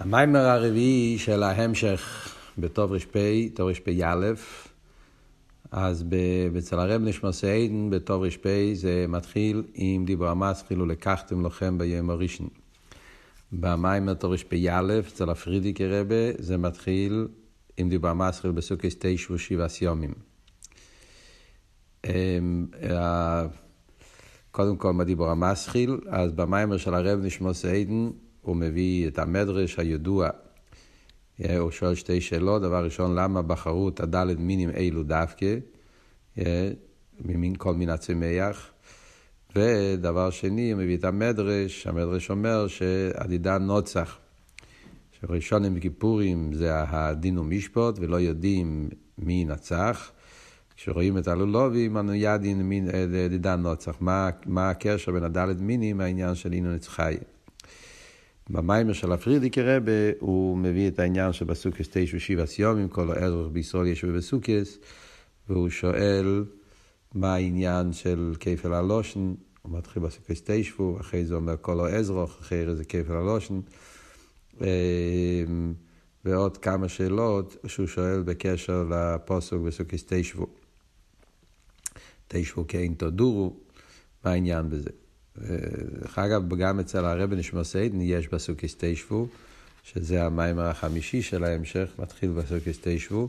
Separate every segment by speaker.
Speaker 1: המיימר הרביעי של ההמשך בטוב ר"פ, טוב ר"פ"א, אז אצל הרב נשמוס עדן בטוב ר"פ זה מתחיל עם דיבור המסחיל ולקחתם לכם ביום הראשון. במיימר טוב ר"פ"א, אצל הפרידיקי רבה, זה מתחיל עם דיבור המסחיל בסוכס תשע ושבעה סיומים. אמ, קודם כל מדיבור המסחיל, אז במיימר של הרב נשמוס עדן הוא מביא את המדרש הידוע, אה, הוא שואל שתי שאלות, דבר ראשון, למה בחרו את הדלת מינים אלו דווקא, אה, ממין כל מין הצמח, ודבר שני, הוא מביא את המדרש, המדרש אומר שעדידן נוצח, שראשון עם כיפורים זה הדין ומשפוט, ולא יודעים מי ינצח. כשרואים את הלולובים, אנו ידין אה, דידן נוצח. מה, מה הקשר בין הדלת מינים, העניין של אינו נצחי. במיימר של הפרידיקי רבה הוא מביא את העניין שבסוכס תשע ושבע סיומים, כל האזרח בישראל ישב בסוכס, והוא שואל מה העניין של כפל הלושן, הוא מתחיל בסוכס תשפו, אחרי זה אומר כל האזרח, אחרי זה כפל הלושן, אמ, ועוד כמה שאלות שהוא שואל בקשר לפוסוק בסוכס תשפו. תשפו כאין תודורו, מה העניין בזה? דרך אגב, גם אצל הרבי נשמוס עדן יש בסוכיס תשבו, שזה המיימר החמישי של ההמשך, מתחיל בסוכיס תשבו,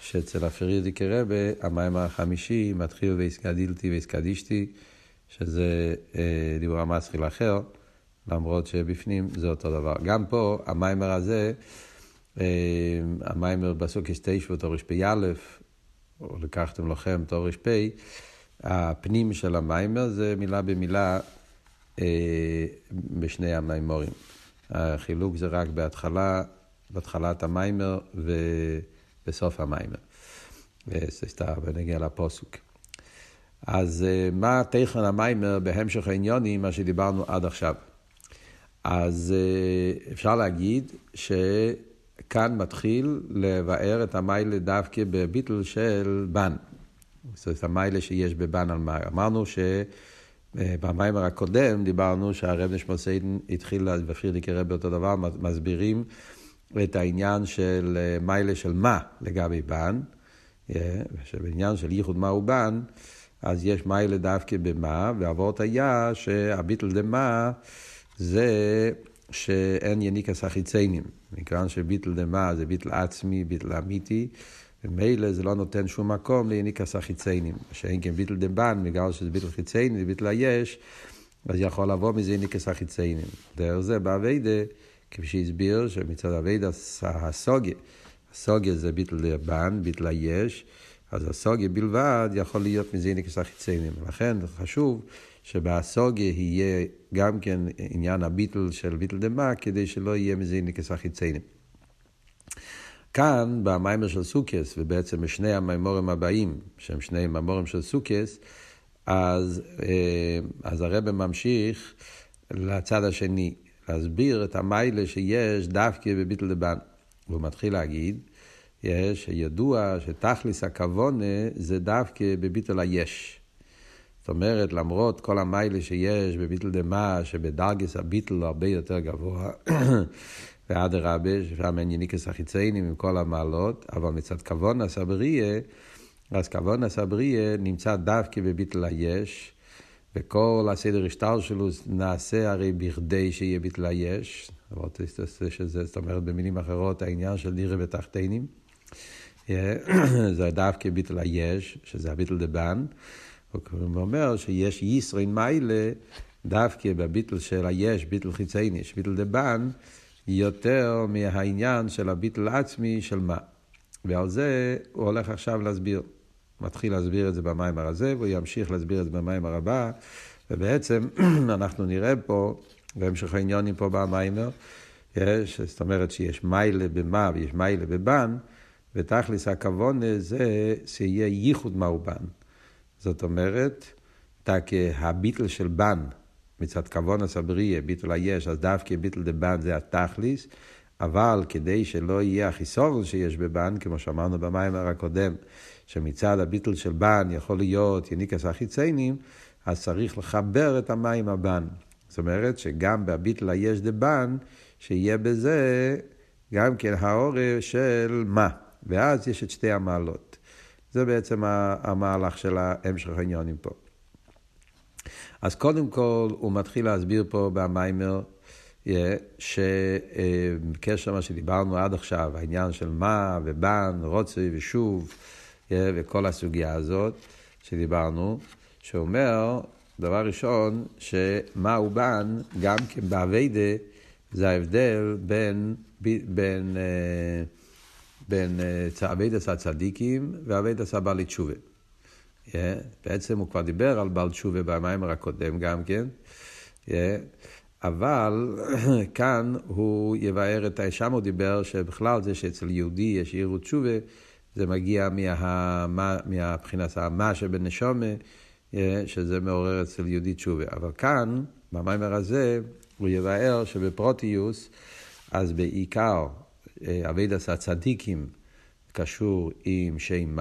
Speaker 1: שאצל הפרידיקי רבה, המיימר החמישי מתחיל והסגדילתי והסקדישתי, שזה אה, דיבור המסחיל אחר, למרות שבפנים זה אותו דבר. גם פה, המיימר הזה, אה, המיימר בסוכיס תשבו, תורש פ"א, או לקחתם לכם תורש פ', הפנים של המיימר זה מילה במילה אה, בשני המיימורים. החילוק זה רק בהתחלה, בהתחלת המיימר ובסוף המיימר. וסתם, ונגיע לפוסוק. אז אה, מה תכן המיימר בהמשך העניונים, מה שדיברנו עד עכשיו? אז אה, אפשר להגיד שכאן מתחיל לבאר את המיילה דווקא בביטל של בן. זאת אומרת, המיילה שיש בבן על מאי. אמרנו שבמיימר הקודם דיברנו שהרב נשמע סיידן התחיל, ופרידיקי רב באותו דבר, מסבירים את העניין של אה, מיילה של מה לגבי בן, אה, שבעניין של ייחוד מה הוא בן, אז יש מיילה דווקא במה, ואבות היה שהביטל דמה זה שאין יניקס החיציינים. מכיוון שביטל דמה זה ביטל עצמי, ביטל אמיתי. ומילא זה לא נותן שום מקום ליניקס החיציינים. שאין כן ביטל דבן, בגלל שזה ביטל חיציינים, זה ביטל היש, אז יכול לבוא מזה יניקס החיציינים. דרך זה באביידה, כפי שהסביר, שמצד אביידה הסוגיה, הסוגיה זה ביטל דבן, ביטל היש, אז הסוגיה בלבד יכול להיות מזה יניקס החיציינים. לכן חשוב שבהסוגיה יהיה גם כן עניין הביטל של ביטל דמה, כדי שלא יהיה מזה יניקס החיציינים. כאן, במיימר של סוכס, ובעצם בשני המיימורים הבאים, שהם שני מיימורים של סוכס, אז, אה, אז הרב ממשיך לצד השני, להסביר את המיילה שיש דווקא בביטל דבן. והוא מתחיל להגיד, יש, ידוע שתכליס הכוונה זה דווקא בביטל היש. זאת אומרת, למרות כל המיילה שיש בביטל דמה, שבדרגס הביטל הרבה יותר גבוה, ואדרבה, ששם אין יניקס החיציינים עם כל המעלות, אבל מצד כבון הסבריה, אז כבון הסבריה נמצא דווקא בביטל היש, וכל הסדר השטר שלו נעשה הרי בכדי שיהיה ביטל היש, זאת אומרת במילים אחרות העניין של דירה ותחתינים. זה דווקא ביטל היש, שזה הביטל דבן. הוא אומר שיש ישרין מיילה דווקא בביטל של היש, ביטל חיצייני, ביטל דבן, יותר מהעניין של הביטל עצמי של מה. ועל זה הוא הולך עכשיו להסביר. מתחיל להסביר את זה במיימר הזה, והוא ימשיך להסביר את זה במיימר הבא, ובעצם אנחנו נראה פה, בהמשך העניונים פה במיימר, יש, זאת אומרת שיש מיילה במה ויש מיילה בבן, ותכלס הכוון זה שיהיה ייחוד מהו בן. זאת אומרת, הביטל של בן, מצד כוון הסבריה, ביטול היש, אז דווקא ביטול דבן זה התכליס, אבל כדי שלא יהיה החיסורון שיש בבן, כמו שאמרנו במיימר הקודם, שמצד הביטול של בן יכול להיות יניקס החיציינים, אז צריך לחבר את המים הבן. זאת אומרת שגם בביטל היש דבן, שיהיה בזה גם כן העורף של מה, ואז יש את שתי המעלות. זה בעצם המהלך של המשך העניונים פה. אז קודם כל הוא מתחיל להסביר פה במיימר שבקשר למה שדיברנו עד עכשיו, העניין של מה ובן, רוצי ושוב, וכל הסוגיה הזאת שדיברנו, שאומר, דבר ראשון, שמה הוא בן, גם כן באביידה, זה ההבדל בין, בין, אה, בין עבודת אה, הצדיקים ועבודת הבעלי תשובה. בעצם הוא כבר דיבר על בעל תשובה במאמר הקודם גם כן. אבל כאן הוא יבאר את, שם הוא דיבר שבכלל זה שאצל יהודי יש עירות תשובה, זה מגיע מה, מה, מהבחינת המה שבנשמה, שזה מעורר אצל יהודי תשובה. אבל כאן, במיימר הזה, הוא יבאר שבפרוטיוס, אז בעיקר אבידס הצדיקים קשור עם שם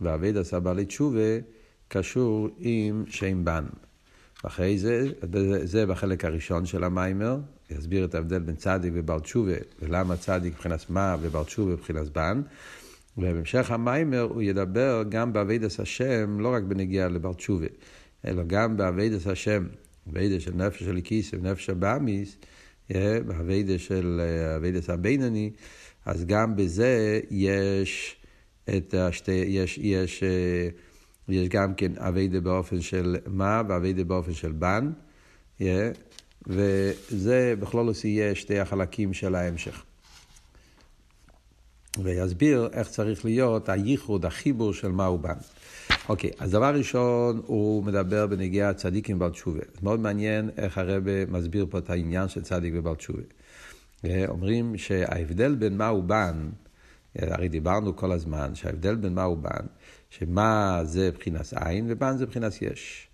Speaker 1: מה, ואבידס הבעלי תשובה קשור עם שם בן. אחרי זה, זה בחלק הראשון של המיימר, יסביר את ההבדל בין צדיק ובר תשובה, ולמה צדיק מבחינת מה ובר תשובה מבחינת בן. ובהמשך המיימר הוא ידבר גם באבידס השם, לא רק בנגיעה לבר תשובה, אלא גם באבידס השם, אבידס של נפש של כיס ונפש הבאמיס, באבידס של אבידס הבינני, אז גם בזה יש את השתי, יש, יש, יש גם כן אביידה באופן של מה ואביידה באופן של בן, yeah, וזה בכלול יהיה שתי החלקים של ההמשך. ויסביר איך צריך להיות הייחוד, החיבור של מה הוא בן. אוקיי, אז דבר ראשון, הוא מדבר בנגיעה צדיקים בעל תשובה. מאוד מעניין איך הרבה מסביר פה את העניין של צדיק ובעל תשובה. אומרים שההבדל בין מה הוא בן, הרי דיברנו כל הזמן שההבדל בין מה הוא בן, שמה זה מבחינת עין ובן זה מבחינת יש.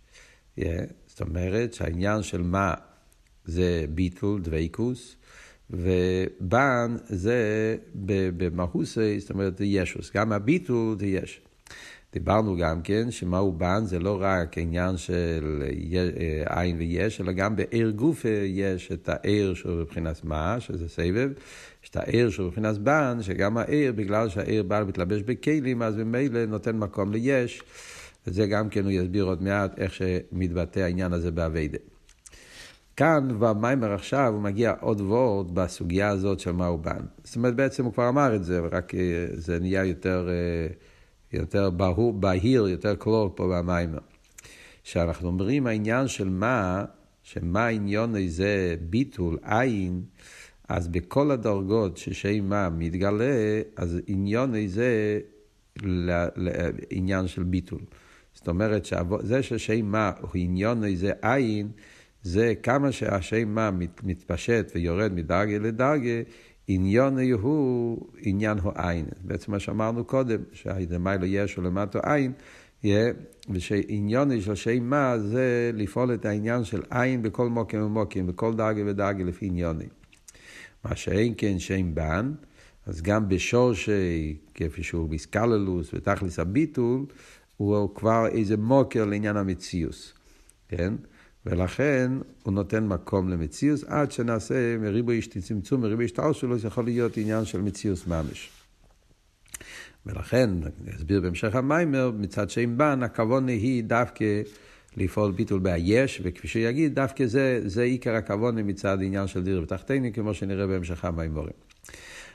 Speaker 1: Yeah, זאת אומרת שהעניין של מה זה ביטול, דבייקוס, ובן זה במהוסי, זאת אומרת ישוס. גם הביטול זה יש. דיברנו גם כן שמהו בן זה לא רק עניין של עין ויש, אלא גם בעיר גופה יש את העיר שהוא מבחינת מה, שזה סבב, יש את העיר שהוא מבחינת בן, שגם העיר, בגלל שהעיר בא מתלבש בכלים, אז ממילא נותן מקום ליש. וזה גם כן הוא יסביר עוד מעט איך שמתבטא העניין הזה באביידה. כאן במיימר עכשיו הוא מגיע עוד ועוד בסוגיה הזאת של מהו בן. זאת אומרת בעצם הוא כבר אמר את זה, רק אה, זה נהיה יותר... יותר בהיר, בהיר יותר קלור פה במיימר. כשאנחנו אומרים העניין של מה, שמה העניון זה ביטול, עין, אז בכל הדרגות ששם מה מתגלה, אז עניון זה לעניין של ביטול. זאת אומרת שזה ששם מה הוא עניון זה עין, זה כמה שהשם מה מתפשט ויורד מדרגה לדרגה, עניון הוא עניין הוא עין. בעצם מה שאמרנו קודם, שהלמיילו יש ולמטו עין, ושעניון של שם מה זה לפעול את העניין של עין בכל מוקים ומוקים, בכל דרגה ודרגה לפי עניוני. מה שאין כן שם בן, אז גם בשורשי, כפי שהוא בסקללוס ותכלס הביטול, הוא כבר איזה מוקר לעניין המציאוס, כן? ולכן הוא נותן מקום למציאוס עד שנעשה מריבו איש צמצום, מריבו איש שלו, זה יכול להיות עניין של מציאוס ממש. ולכן, אני אסביר בהמשך המיימר, מצד שם בן, הכוון היא דווקא לפעול ביטול בהיש, וכפי שיגיד, דווקא זה, זה עיקר הכוון מצד עניין של דיר ותחתיני, כמו שנראה בהמשך המיימורים.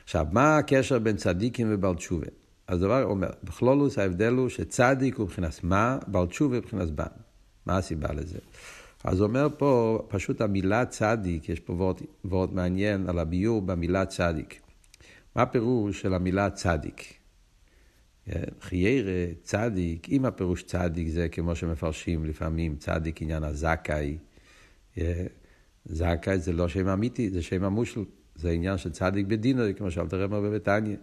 Speaker 1: עכשיו, מה הקשר בין צדיקים ובעל תשובה? אז דבר אומר, בכלולוס ההבדל הוא שצדיק הוא מבחינת מה, בעל תשובה מבחינת בן. מה הסיבה לזה? אז אומר פה פשוט המילה צדיק, יש פה וורט, וורט מעניין על הביור במילה צדיק. מה הפירוש של המילה צדיק? חיירה, צדיק, אם הפירוש צדיק זה כמו שמפרשים לפעמים, צדיק עניין הזכאי. זכאי זה לא שם אמיתי, זה שם המושל. זה עניין של צדיק בדינו, כמו שאלת רמר בביתניה.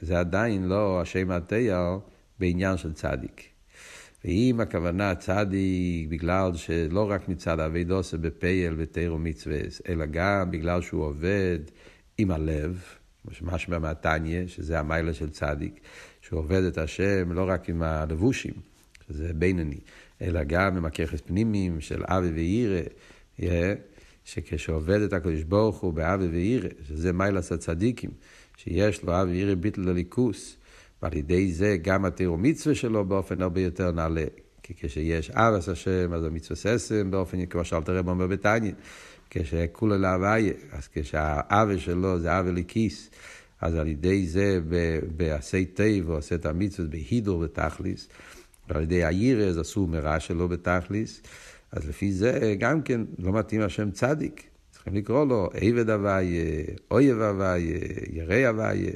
Speaker 1: זה עדיין לא השם התייר בעניין של צדיק. ואם הכוונה צדיק בגלל שלא רק מצד אבידוסה בפייל ותירו מצווה, אלא גם בגלל שהוא עובד עם הלב, משמע מהתניא, שזה המיילה של צדיק, שהוא עובד את השם לא רק עם הלבושים, שזה בינוני, אלא גם עם הככס פנימיים של אבי ואירא, שכשעובד את הקדוש ברוך הוא באבי ואירא, שזה מיילס הצדיקים, שיש לו אבי ואירא ביטל לליכוס, ועל ידי זה גם התיאור מצווה שלו באופן הרבה יותר נעלה. כי כשיש אבס השם, אז המצווה ססם באופן, כמו שאלת רב אומר בתניא, כשכולה להוויה, אז כשהאבה שלו זה אבה לכיס, אז על ידי זה בעשי תה ועושה את המצוות בהידור בתכליס, ועל ידי הירא אז עשו מרע שלו בתכליס, אז לפי זה גם כן לא מתאים השם צדיק. צריכים לקרוא לו עבד הוויה, אויב הוויה, ירא הוויה.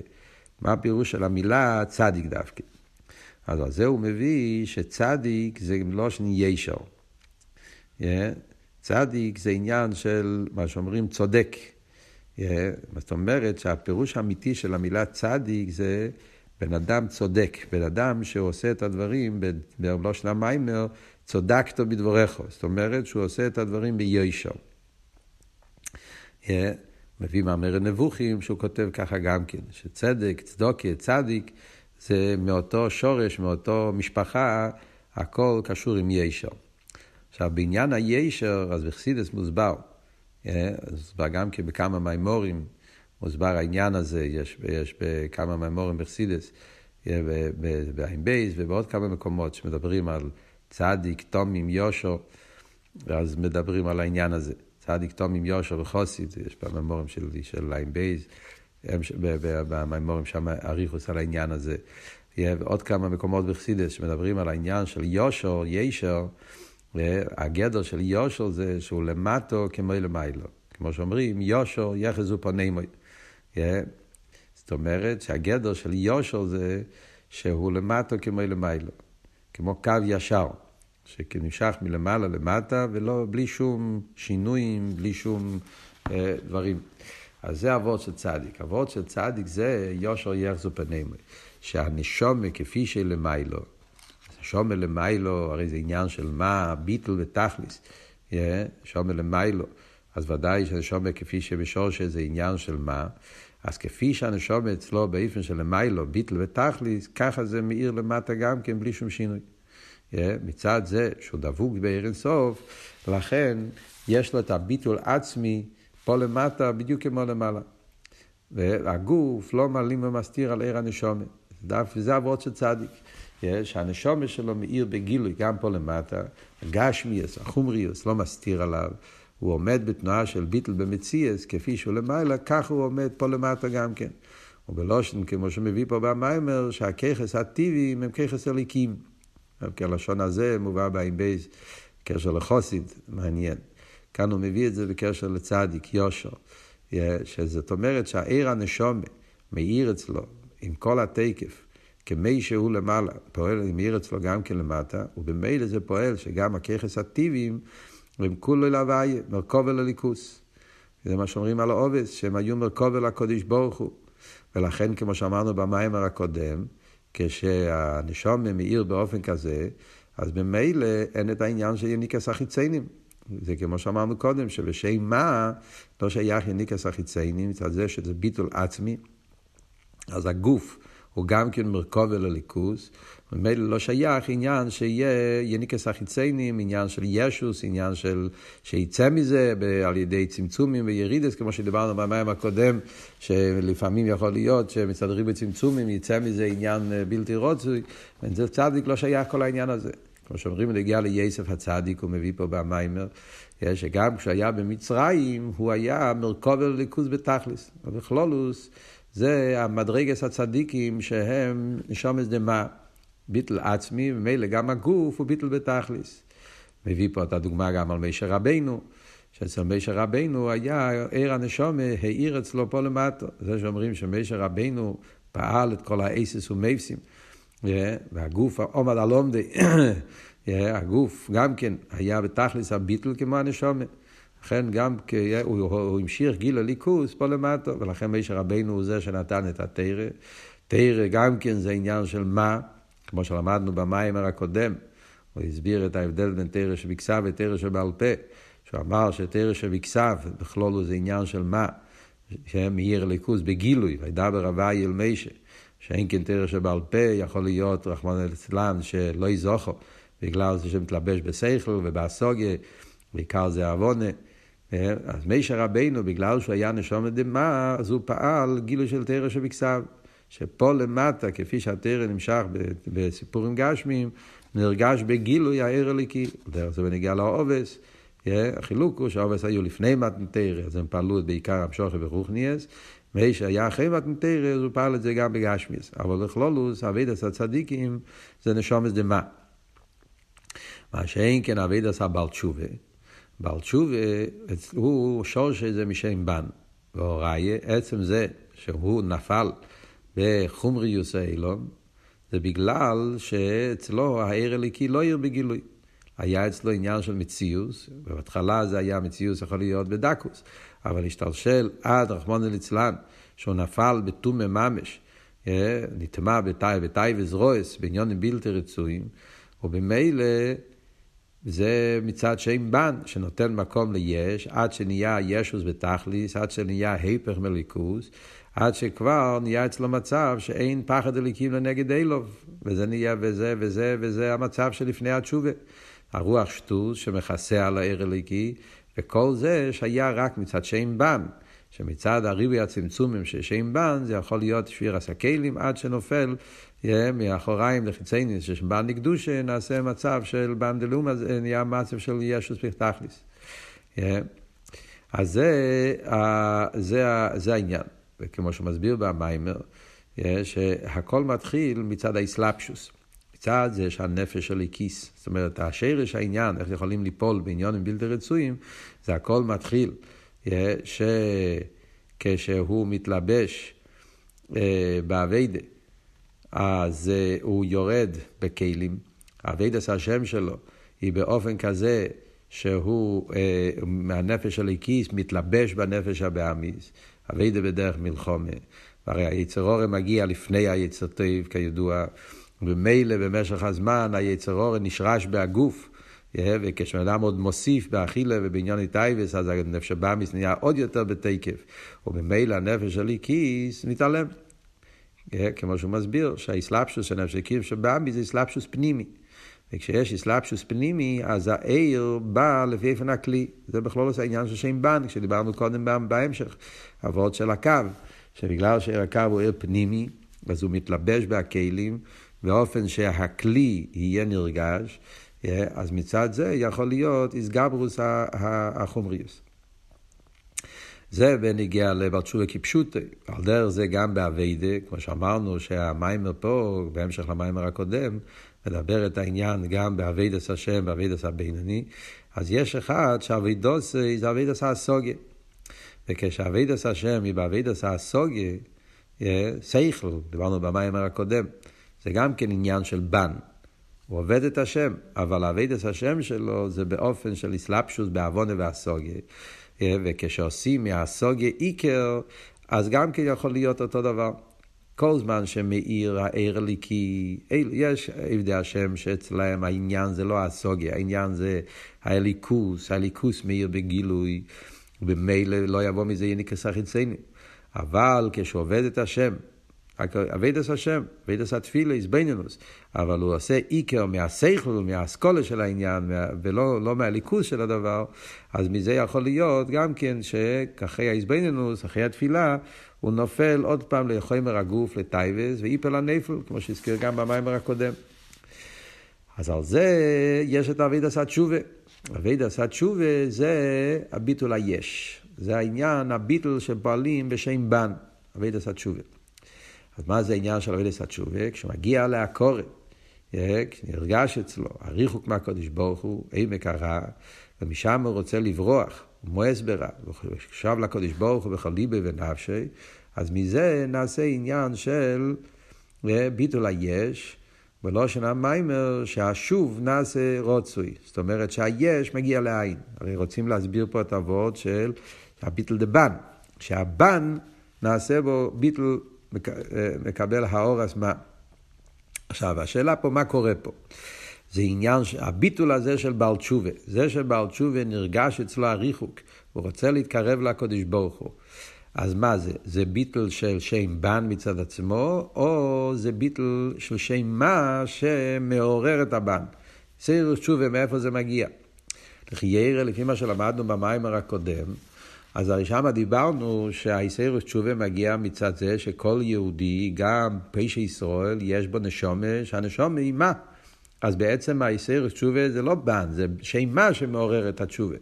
Speaker 1: מה הפירוש של המילה צדיק דווקא? אז על זה הוא מביא שצדיק זה מלושן ישר. Yeah. צדיק זה עניין של מה שאומרים צודק. Yeah. זאת אומרת שהפירוש האמיתי של המילה צדיק זה בן אדם צודק, בן אדם שעושה את הדברים בלושן המיימר, צודקתו בדבריך. זאת אומרת שהוא עושה את הדברים ביושר. Yeah. מביא מאמר נבוכים שהוא כותב ככה גם כן, שצדק, צדוקי, צדיק, זה מאותו שורש, מאותו משפחה, הכל קשור עם ישר. עכשיו, בעניין הישר, אז בחסידס מוסבר, אה, מוסבר גם כן בכמה מימורים, מוסבר העניין הזה, יש, יש בכמה מימורים בחסידס, אה, בע"ב ובעוד כמה מקומות שמדברים על צדיק, תמים, ישר, אז מדברים על העניין הזה. צדיק תמים ישר וחסיד, יש במאמרים של, של ע"ב, במאמרים שם אריכות על העניין הזה. ועוד כמה מקומות בחסידות שמדברים על העניין של יושר, ישר, הגדר של יושר זה שהוא למטה כמו למעלה. כמו שאומרים, ישר יחזו פנימו. זאת אומרת שהגדר של יושר זה שהוא למטו כמו למיילו. כמו קו ישר. שנמשך מלמעלה למטה, ולא, בלי שום שינויים, בלי שום אה, דברים. אז זה אבות של צדיק. אבות של צדיק זה יושר יחזו פנימו. שהנשומה כפי שלמיילו, שומה למיילו, הרי זה עניין של מה, ביטל ותכליס, yeah, שומה למיילו. אז ודאי שהנשומה כפי שבשורש זה עניין של מה, אז כפי שהנשומה אצלו באופן של למיילו, ביטל ותכליס, ככה זה מאיר למטה גם כן בלי שום שינוי. מצד זה שהוא דבוק בעיר אינסוף, לכן יש לו את הביטול עצמי פה למטה בדיוק כמו למעלה. והגוף לא מעלים ומסתיר על עיר הנשומה. זה אבות של צדיק. שהנשומה שלו מאיר בגילוי, גם פה למטה, הגשמיות, החומריות, לא מסתיר עליו. הוא עומד בתנועה של ביטל במציאות, כפי שהוא למעלה, כך הוא עומד פה למטה גם כן. ובלשון, כמו שמביא פה במאמר, שהכוחות הטבעיים הם כוחות אלוקיים. כי הלשון הזה מובא בע"ב, קשר לחסיד, מעניין. כאן הוא מביא את זה בקשר לצדיק, ישר. שזאת אומרת שהאור הנשמה מאיר אצלו עם כל התוקף, כמי שהוא למעלה, פועל, מאיר אצלו גם כן למטה, ובמילא זה פועל שגם הככס הטיביים הם כולו להוויה, מרכובל לליכוס. זה מה שאומרים על העובס, שהם היו מרכובל לקודש ברוך הוא. ולכן, כמו שאמרנו במיימר הקודם, כשהנשום מאיר באופן כזה, אז ממילא אין את העניין של יניקס החיציינים. זה כמו שאמרנו קודם, שבשם מה לא שייך יניקס החיציינים, מצד זה שזה ביטול עצמי. אז הגוף הוא גם כן מרכוב אל ומילא לא שייך עניין שיהיה יניקס החיציינים, עניין של ישוס, עניין של שיצא מזה על ידי צמצומים וירידס, כמו שדיברנו במים הקודם, שלפעמים יכול להיות שמסתדרים בצמצומים, יצא מזה עניין אה, בלתי רוצוי, וזה צדיק לא שייך כל העניין הזה. כמו שאומרים, נגיע ליסף הצדיק, הוא מביא פה במיימר, שגם כשהיה במצרים, הוא היה מרכוב אל הליכוס בתכלס. ובכלולוס, זה המדרגס הצדיקים שהם נשומס דמה, ביטל עצמי, ומילא גם הגוף הוא ביטל בתכליס. מביא פה את הדוגמה גם על מישר רבנו, שאצל מישר רבנו היה עיר הנשומה, העיר אצלו פה למטה. זה שאומרים שמישר רבנו פעל את כל האסס ומייסים, והגוף עומד על עומדי, הגוף גם כן היה בתכליס הביטל כמו הנשומה. לכן גם הוא, הוא המשיך גיל הליכוס פה למטה, ולכן מישר רבנו הוא זה שנתן את התרא. תרא גם כן זה עניין של מה, כמו שלמדנו במיימר הקודם, הוא הסביר את ההבדל בין תרא שבכסף ותרא שבעל פה, שהוא אמר שתרא שבכסף בכלול זה עניין של מה, שהם מאיר ליכוס בגילוי, וידבר הוואי אל מישה, שאין כן תרא שבעל פה יכול להיות, רחמנא ליצלן, שלא יזוכו, בגלל זה שמתלבש בשכל ובאסוגיה, בעיקר זה עוונה. אז מישר רבינו, בגלל שהוא היה נשום דמה, אז הוא פעל גילוי של תרא שבכסב. שפה למטה, כפי שהתרא נמשך בסיפורים גשמיים, נרגש בגילוי הער הליקי. זה בנגיע לעובס. החילוק הוא שהעובס היו לפני מתנתרא, אז הם פעלו בעיקר המשוכי ורוחניאס. מי שהיה אחרי מתנתרא, אז הוא פעל את זה גם בגשמיאס. אבל בכלולוס, אבידס הצדיקים זה נשומס דמה. מה שאין כן אבידס הבעל תשובה. בעל תשובה הוא שורש זה משם בן. והוראיה, עצם זה שהוא נפל בחומריוס האילון, זה בגלל שאצלו העיר הליקי לא עיר בגילוי. היה אצלו עניין של מציאוס, בהתחלה זה היה מציאוס יכול להיות בדקוס, אבל השתלשל עד רחמון ליצלן, שהוא נפל בתומי ממש, אה, נטמע בתאי וזרועס, בעניונים בלתי רצויים, ובמילא זה מצד שם בן, שנותן מקום ליש, עד שנהיה ישוס בתכליס, עד שנהיה היפך מליכוס, עד שכבר נהיה אצלו מצב שאין פחד אליקים לנגד אילוב, וזה נהיה וזה וזה וזה המצב שלפני התשובה. הרוח שטוס שמכסה על הער אליקי, וכל זה שהיה רק מצד שם בן, שמצד הריבוי הצמצומים של שם בן, זה יכול להיות שפיר הסקלים עד שנופל מאחוריים לחיצייניס, ששבן נקדושה נעשה מצב של בן דלומה, נהיה מצב של ישוס פתחליס. אז זה, זה, זה העניין. וכמו שהוא מסביר במיימר, שהכל מתחיל מצד האסלאפשוס. מצד זה שהנפש שלי כיס. זאת אומרת, השרש העניין, איך יכולים ליפול בעניונים בלתי רצויים, זה הכל מתחיל שכשהוא מתלבש בעבודה, אז הוא יורד בכלים. עבודת השם שלו היא באופן כזה שהוא מהנפש האלוקית מתלבש בנפש הבהמית. עבודה בדרך מלחמה. והרי היצר הרע מגיע לפני היצר טוב, כידוע, וממילא במשך הזמן היצר הרע נשרש בהגוף. וכשבן אדם עוד מוסיף באכילה ובעניין טייבס, אז הנפש הבאמיס נהיה עוד יותר בתקף. וממילא הנפש של כיס מתעלם. כמו שהוא מסביר, שהאסלאפשוס של נפש הכיס שבאמיס זה אסלאפשוס פנימי. וכשיש אסלאפשוס פנימי, אז העיר בא לפי איפן הכלי. זה בכלול עושה העניין של שם בן, כשדיברנו קודם בהמשך, אבות של הקו, שבגלל שהקו הוא עיר פנימי, אז הוא מתלבש בהכלים, באופן שהכלי יהיה נרגש, אז מצד זה יכול להיות איסגברוס החומריוס. זה בניגיע לבר תשובה כפשוטי. על דרך זה גם באביידה, כמו שאמרנו שהמיימר פה, בהמשך למיימר הקודם, מדבר את העניין גם באביידס השם, באביידס הבינוני, אז יש אחד שאביידוס זה אביידס הסוגיה. וכשאביידס השם היא באביידס הסוגיה, שכל, דיברנו במיימר הקודם, זה גם כן עניין של בן. הוא עובד את השם, אבל אביידס השם שלו זה באופן של אסלאפשוס בעוונה והסוגיה. וכשעושים מהסוגיה איקר, אז גם כן יכול להיות אותו דבר. כל זמן שמאיר הער לי כי יש עבדי השם שאצלהם העניין זה לא הסוגיה, העניין זה האליקוס, האליקוס מאיר בגילוי, ומילא לא יבוא מזה יניקס החיצני. אבל כשעובד את השם, אבידס השם, אבידס התפילה, איזבנינוס, אבל הוא עושה עיקר מהסייכל, מהאסכולה של העניין, ולא לא מהליכוז של הדבר, אז מזה יכול להיות גם כן שאחרי האיזבנינוס, אחרי התפילה, הוא נופל עוד פעם לחומר הגוף, לטייבס, ואיפל הנפל, כמו שהזכיר גם במיימר הקודם. אז על זה יש את אבידס התשובה. אבידס התשובה זה הביטול היש. זה העניין, הביטול שפועלים בשם בן, אבידס התשובה. אז מה זה העניין של אבידס התשובה? כשמגיע לעקורת, נרגש אצלו הריחוק מהקודש ברוך הוא, עמק הרע, ומשם הוא רוצה לברוח, מואס ברע, ושב לקודש ברוך הוא בכל ליבי ונפשי, אז מזה נעשה עניין של ביטול היש, בלושן המיימר שהשוב נעשה רוצוי. זאת אומרת שהיש מגיע לעין. הרי רוצים להסביר פה את הוורד של הביטל דבן, שהבן נעשה בו ביטל מקבל האור הזמן. עכשיו, השאלה פה, מה קורה פה? זה עניין, הביטול הזה של בעל תשובה, זה שבעל תשובה נרגש אצלו הריחוק, הוא רוצה להתקרב לקודש ברוך הוא. אז מה זה? זה ביטל של שם בן מצד עצמו, או זה ביטל של שם מה שמעורר את הבן? סיירוס תשובה, מאיפה זה מגיע? לחיירה, לפי מה שלמדנו במיימר הקודם, אז הרי שם דיברנו שהאיסרוס תשובה מגיע מצד זה שכל יהודי, גם פשע ישראל, יש בו נשומה, שהנשומה היא מה? אז בעצם האיסרוס תשובה זה לא בן, זה שימה שמעורר את התשובה.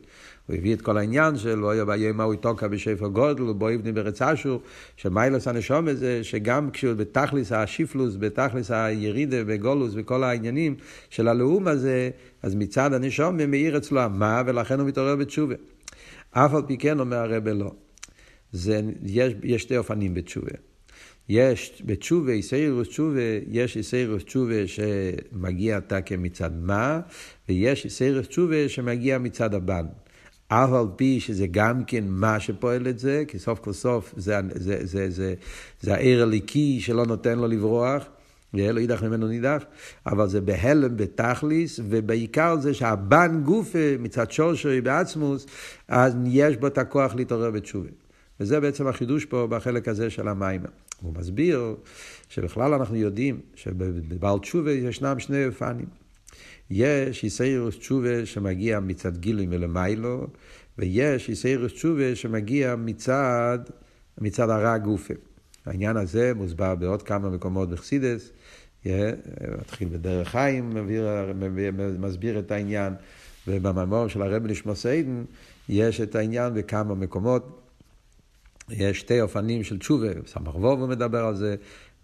Speaker 1: הוא הביא את כל העניין של לא יהיה מהו תוקע בשפע גודל ובו יבני ברץ אשור, שמיילוס הנשום זה שגם כשהוא בתכלס השיפלוס, בתכלס הירידה בגולוס וכל העניינים של הלאום הזה, אז מצד הנשום מאיר אצלו המה ולכן הוא מתעורר בתשובה. אף על פי כן אומר הרבה לא. זה, יש, יש שתי אופנים בתשובה. יש בתשובה, איסאירוס תשובה, יש איסאירוס תשובה שמגיע עתה כמצד מה, ויש איסאירוס תשובה שמגיע מצד הבן. אף על פי שזה גם כן מה שפועל את זה, כי סוף כל סוף זה, זה, זה, זה, זה העיר הליקי שלא נותן לו לברוח, ולא יידח ממנו נידח, אבל זה בהלם, בתכליס, ובעיקר זה שהבן גופה מצד שורשוי בעצמוס, אז יש בו את הכוח להתעורר בתשובה. וזה בעצם החידוש פה בחלק הזה של המים. הוא מסביר שבכלל אנחנו יודעים שבבעל תשובה ישנם שני אופנים. יש איסאירוס תשובה שמגיע מצד גילוי מלמיילו, ויש איסאירוס תשובה שמגיע מצד, מצד הרע גופה. העניין הזה מוסבר בעוד כמה מקומות בחסידס, מתחיל בדרך חיים, מסביר את העניין, ובמאמר של הרב נשמוס עדן יש את העניין בכמה מקומות. יש שתי אופנים של תשובה, סמ"ך ווב הוא מדבר על זה,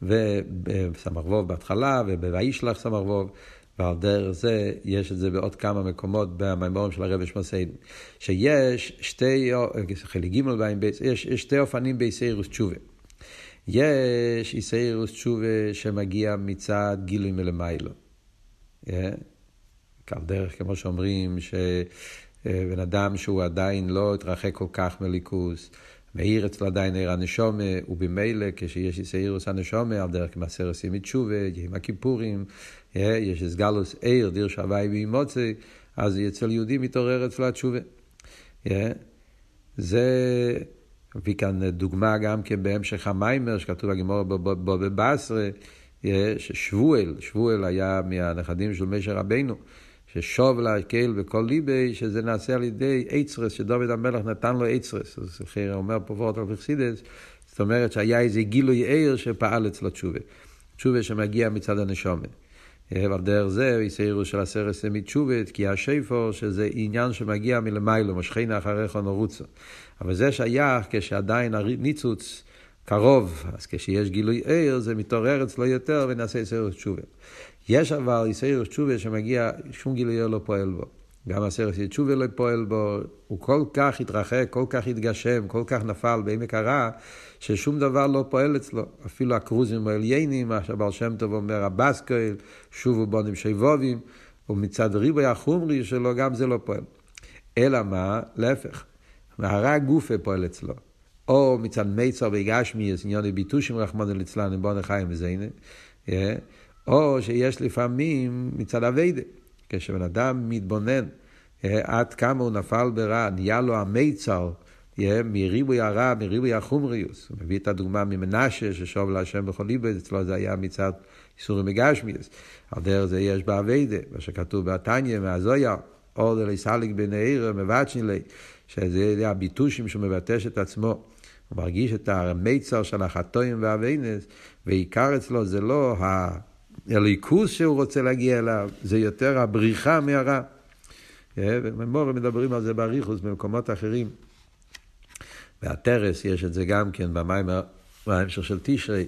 Speaker 1: וסמ"ך ווב בהתחלה, וב"וישלח סמ"ך ווב. ועל דרך זה יש את זה בעוד כמה מקומות במימורים של הרבי שמסיידן, שיש שתי, חלק ג' בעין בייס, יש, שתי אופנים באיסאירוס תשובה. יש איסאירוס תשובה שמגיע מצד גילוי מלמיילו. Yeah. על דרך, כמו שאומרים, שבן אדם שהוא עדיין לא התרחק כל כך מליכוס, מאיר אצלו עדיין עיר הנשומה, ובמילא כשיש איסאירוס הנשומה, על דרך מעשר עושים את תשובה, עם הכיפורים, יש סגלוס עיר, דיר שווי ואימוצי, אז אצל יהודי מתעורר אצלו התשובה. זה, מביא כאן דוגמה גם כן בהמשך המיימר, שכתוב בגמור בבבסרה, ששבואל, שבואל היה מהנכדים של משה רבנו. ששוב להקל בכל ליבי, שזה נעשה על ידי אייצרס, שדוד המלך נתן לו אייצרס. אז אחרי אומר פה וורט על פרסידס, זאת אומרת שהיה איזה גילוי עיר שפעל אצלו תשובה. תשובה שמגיע מצד הנשומת. ועל דרך זה, יסיירו של הסרט סמית תשובת, כי השיפור, שזה עניין שמגיע מלמיילו, משכינה אחריך נרוצו. אבל זה שייך כשעדיין הניצוץ קרוב, אז כשיש גילוי עיר, זה מתעורר אצלו יותר ונעשה יסיירו תשובת. יש אבל יסיירו תשובת שמגיע, שום גילוי עיר לא פועל בו. גם הסרט תשובה לא פועל בו, הוא כל כך התרחק, כל כך התגשם, כל כך נפל בעמק הרע, ששום דבר לא פועל אצלו. אפילו הקרוזים העליינים, מה שהבעל שם טוב אומר, הבסקויל, שובו בונים שיבובים, ומצד ריבוי החומרי שלו, גם זה לא פועל. אלא מה? להפך. הרע גופה פועל אצלו. או מצד מיצר וגשמי, עניוני ביטושים רחמנו ליצלן, בוא נחיים וזיינה. או שיש לפעמים מצד אביידה. כשבן אדם מתבונן עד כמה הוא נפל ברע, נהיה לו המיצר מריבוי הרע, מריבוי החומריוס. הוא מביא את הדוגמה ממנשה, ששוב להשם בכל ליבו, אצלו זה היה מצד איסורים מגשמיאס. על דרך זה יש באביידה, מה שכתוב בתניא, מהזויה, אור דליסליק בנעיר, מבצ'נילי, שזה הביטושים שהוא מבטש את עצמו. הוא מרגיש את המיצר של החטואים והאביינס, ועיקר אצלו זה לא הליכוס שהוא רוצה להגיע אליו, זה יותר הבריחה מהרע. ומורים מדברים על זה באריכוס במקומות אחרים. והטרס, יש את זה גם כן במים, בהמשך של תשרי,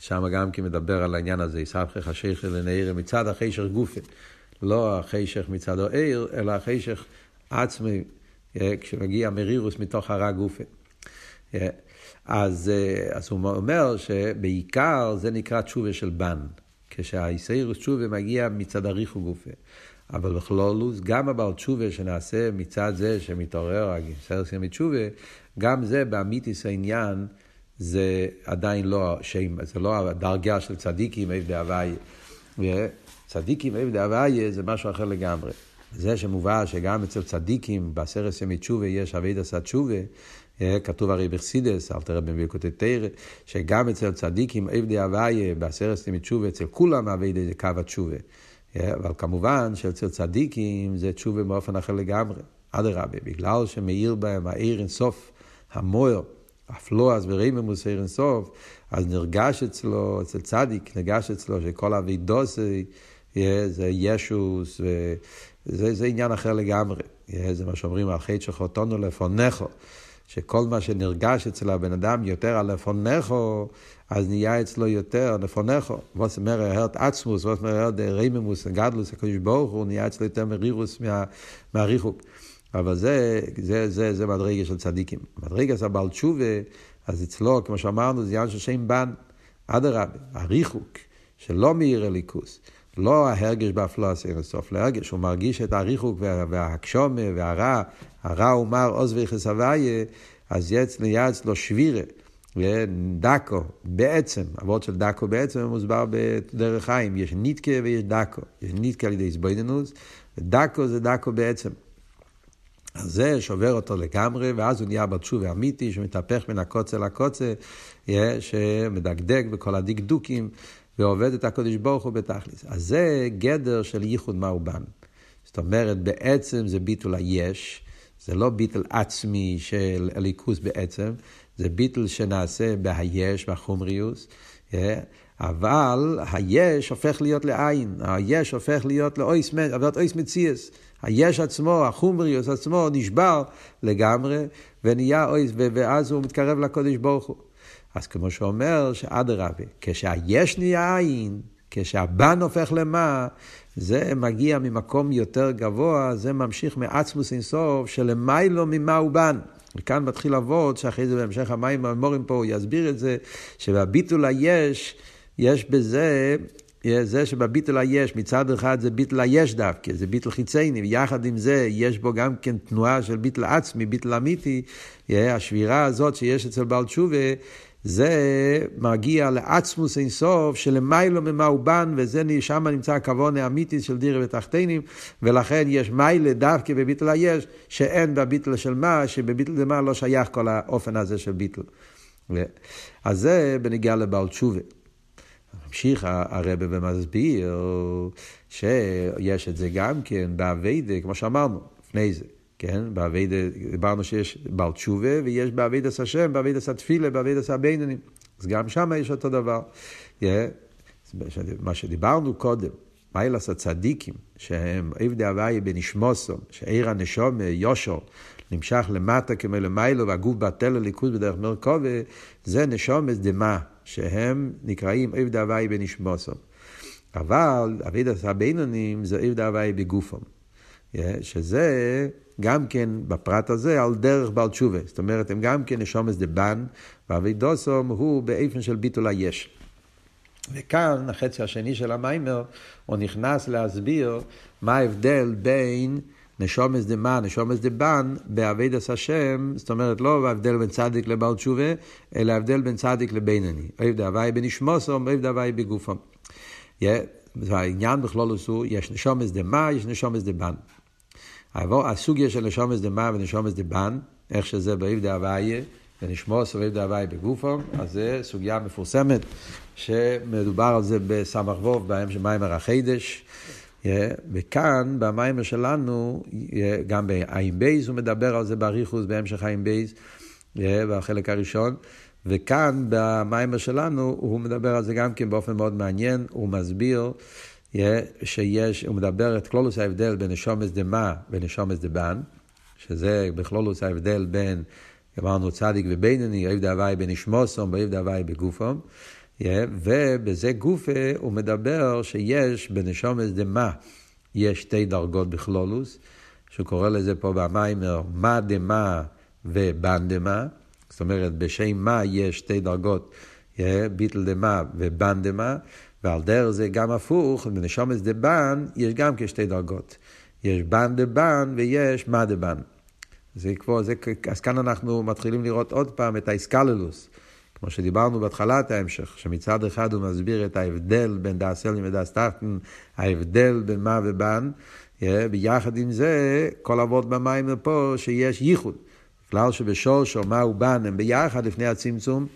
Speaker 1: שם גם כן מדבר על העניין הזה, יסבכי חשיך לנעיר מצד החשך גופה. לא החשך מצד העיר, אלא החשך עצמי, כשמגיע מרירוס מתוך הרע גופה. אז, אז הוא אומר שבעיקר זה נקרא תשובה של בן. כשהאיסאירוס תשובה מגיע מצד אריכו גופה. אבל בכלולוס, גם הבעל תשובה שנעשה מצד זה שמתעורר הגיסרס מתשובה, גם זה באמיתיס העניין, זה עדיין לא שם, זה לא הדרגה של צדיקים עבדי הוויה. צדיקים עבדי הוויה זה משהו אחר לגמרי. זה שמובא שגם אצל צדיקים בעשרת ימי תשובה יש אביד עשה תשובה, כתוב הרי בחסידס, אל תראה במביקותי תרא, שגם אצל צדיקים עבדי הוויה בעשרת ימי תשובה, אצל כולם זה קו התשובה. אבל כמובן שאצל צדיקים זה תשובה באופן אחר לגמרי. אדרבה, בגלל שמאיר בהם העיר אינסוף, המוער, הפלואס וריממוס עיר אינסוף, אז נרגש אצלו, אצל צדיק, נרגש אצלו שכל אבידוסי זה ישוס, וזה זה עניין אחר לגמרי. זה מה שאומרים על חטא שחוטונו לפונכו. שכל מה שנרגש אצל הבן אדם יותר על לפונכו, אז נהיה אצלו יותר לפונכו. ווס אומר הרט עצמוס, ווס אומר הרט ריממוס, גדלוס, הקדוש ברוך הוא, נהיה אצלו יותר מרירוס מה, מהריחוק. אבל זה, זה, זה, זה מדרגה של צדיקים. מדרגה של בעל תשובה, אז אצלו, כמו שאמרנו, זה עניין של שם בן. אדרבה, הריחוק, שלא מאיר הליכוס. לא ההרגש באפלוס אין הסוף, להרגש, הוא מרגיש את הריחוק וההקשומה והרע, הרע הוא מר עוז ויחס הוויה, אז נהיה אצלו שבירה, דקו, בעצם, אבות של דקו בעצם מוסבר בדרך חיים, יש ניטקה ויש דקו, יש ניטקה על ידי סבוידנוס, ודקו זה דקו בעצם. אז זה שובר אותו לגמרי, ואז הוא נהיה בתשובה אמיתי, שמתהפך מן הקוצה לקוצה, שמדקדק בכל הדקדוקים. ועובד את הקדוש ברוך הוא בתכלס. אז זה גדר של ייחוד מאובן. זאת אומרת, בעצם זה ביטול היש, זה לא ביטול עצמי של הליכוס בעצם, זה ביטול שנעשה בהיש, בחומריוס, אה? אבל היש הופך להיות לעין, היש הופך להיות לאויס, מציאס. היש עצמו, החומריוס עצמו, נשבר לגמרי, ונהיה אויס, ואז הוא מתקרב לקודש ברוך הוא. אז כמו שאומר שאדרבה, כשהיש נהיה עין, כשהבן הופך למה, זה מגיע ממקום יותר גבוה, זה ממשיך מעצמוס אינסוף שלמיילו ממה הוא בן. וכאן מתחיל אבות, שאחרי זה בהמשך המים המורים פה הוא יסביר את זה, שבביטול היש, יש בזה, זה שבביטול היש, מצד אחד זה ביטול היש דווקא, זה ביטול חיצייני, ויחד עם זה יש בו גם כן תנועה של ביטול עצמי, ביטול אמיתי, השבירה הזאת שיש אצל בעל תשובה, זה מגיע לעצמוס אינסוף שלמיילו ממה הוא בן, ושם נמצא הכוון האמיתי של דירה ותחתינים, ולכן יש מיילה דווקא בביטל היש, שאין בביטל של מה, שבביטל דמה לא שייך כל האופן הזה של ביטל. אז זה בנגיעה לבעל תשובה. ממשיך הרבה ומסביר שיש את זה גם כן באביידה, כמו שאמרנו לפני זה. כן, באביידה, דיברנו שיש בעל תשובה ויש באביידס השם, באביידס התפילה, באביידס הבינונים. אז גם שם יש אותו דבר. Yeah. מה שדיברנו קודם, מיילס הצדיקים, שהם עבדי הוואי בנשמוסו, שעיר הנשום יושר, נמשך למטה כמו למיילו, והגוף בטל לליכוז בדרך מרכובה, זה נשום דמה, שהם נקראים עבדי הוואי בנשמוסו. אבל אבידס הבינונים זה עבדי הוואי בגופם. שזה גם כן בפרט הזה על דרך בעל תשובה. זאת אומרת, הם גם כן נשומס דבן, ואבידוסום הוא באיפן של ביטול היש. וכאן, החצי השני של המיימר, הוא נכנס להסביר מה ההבדל בין נשומס דמה, נשומס דבן, באבידס השם, זאת אומרת, לא ההבדל בין צדיק לבעל תשובה, אלא ההבדל בין צדיק לבינני. אוהב דהווי בנשמוסום, אוהב דהווי בגופם. והעניין בכלול הוא, יש נשומס דמה, יש נשומס דבן. הסוגיה של נשומס דמה ונשומס דבן, איך שזה באיב דהוויה, ונשמוס ואיב דהוויה בגופו, אז זו סוגיה מפורסמת, שמדובר על זה בסמ"ך ווב, בהם של מיימר החידש. וכאן, במיימר שלנו, גם בעין בייז הוא מדבר על זה באריכוס, בהמשך עין בייז, בחלק הראשון. וכאן, במיימר שלנו, הוא מדבר על זה גם כן באופן מאוד מעניין, הוא מסביר שיש, הוא מדבר את כלולוס ההבדל בין נשומס דמה ונשומס דבן, שזה בכלולוס ההבדל בין, אמרנו צדיק ובינוני, אוהב דהווי בנשמוסום ואוהב דהווי בגופום, ובזה גופה הוא מדבר שיש בנשומס דמה, יש שתי דרגות בכלולוס, שהוא קורא לזה פה במיימר, מה דמה ובן דמה, זאת אומרת בשם מה יש שתי דרגות, ביטל דמה ובן דמה, ועל דרך זה גם הפוך, בנשומס דה בן יש גם כשתי דרגות. יש בן דה בן ויש מה דה בן. זה כבר, זה, אז כאן אנחנו מתחילים לראות עוד פעם את האיסקללוס. כמו שדיברנו בהתחלת ההמשך, שמצד אחד הוא מסביר את ההבדל בין דאס אלין ודאס טחטן, ההבדל בין מה ובן, ביחד עם זה, כל אבות במים פה שיש ייחוד. כלל שבשורשו מה ובן הם ביחד לפני הצמצום,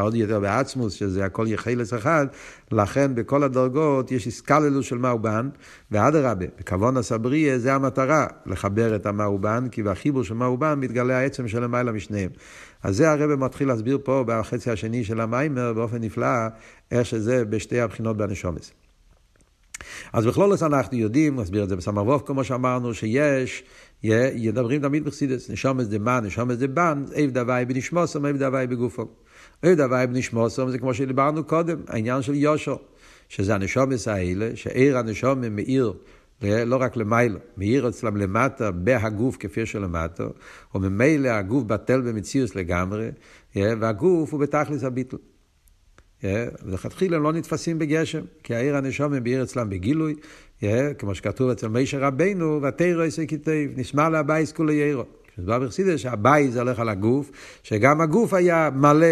Speaker 1: עוד יותר בעצמוס, שזה הכל יחלס אחד, לכן בכל הדרגות יש איסקללוס של מאובן, ואדרבה, בכוון הסבריה זה המטרה, לחבר את המאובן, כי בחיבור של מאובן מתגלה העצם של למעלה משניהם. אז זה הרב מתחיל להסביר פה בחצי השני של המיימר באופן נפלא, איך שזה בשתי הבחינות בנשומס. אז בכלולוס אנחנו יודעים, נסביר את זה בסמר ווף כמו שאמרנו, שיש, ידברים תמיד בחסידס, נשומס דמן, נשומס דבן, איב דווי בנשמוסם, איב דווי בגופו. איב דווי בנשמוסם זה כמו שדיברנו קודם, העניין של יושר, שזה הנשומס האלה, שעיר הנשומס מאיר לא רק למעלה, מאיר אצלם למטה בהגוף כפי שלמטה, וממילא הגוף בטל במציאוס לגמרי, והגוף הוא בתכלס הביטל. ולכתחילה הם לא נתפסים בגשם, כי העיר הנשומים בעיר אצלם בגילוי, כמו שכתוב אצל מישר רבינו, ותרא עשה כתב, נשמע לבייס כולי ירו. כשמדבר בחסידס שהבייס הולך על הגוף, שגם הגוף היה מלא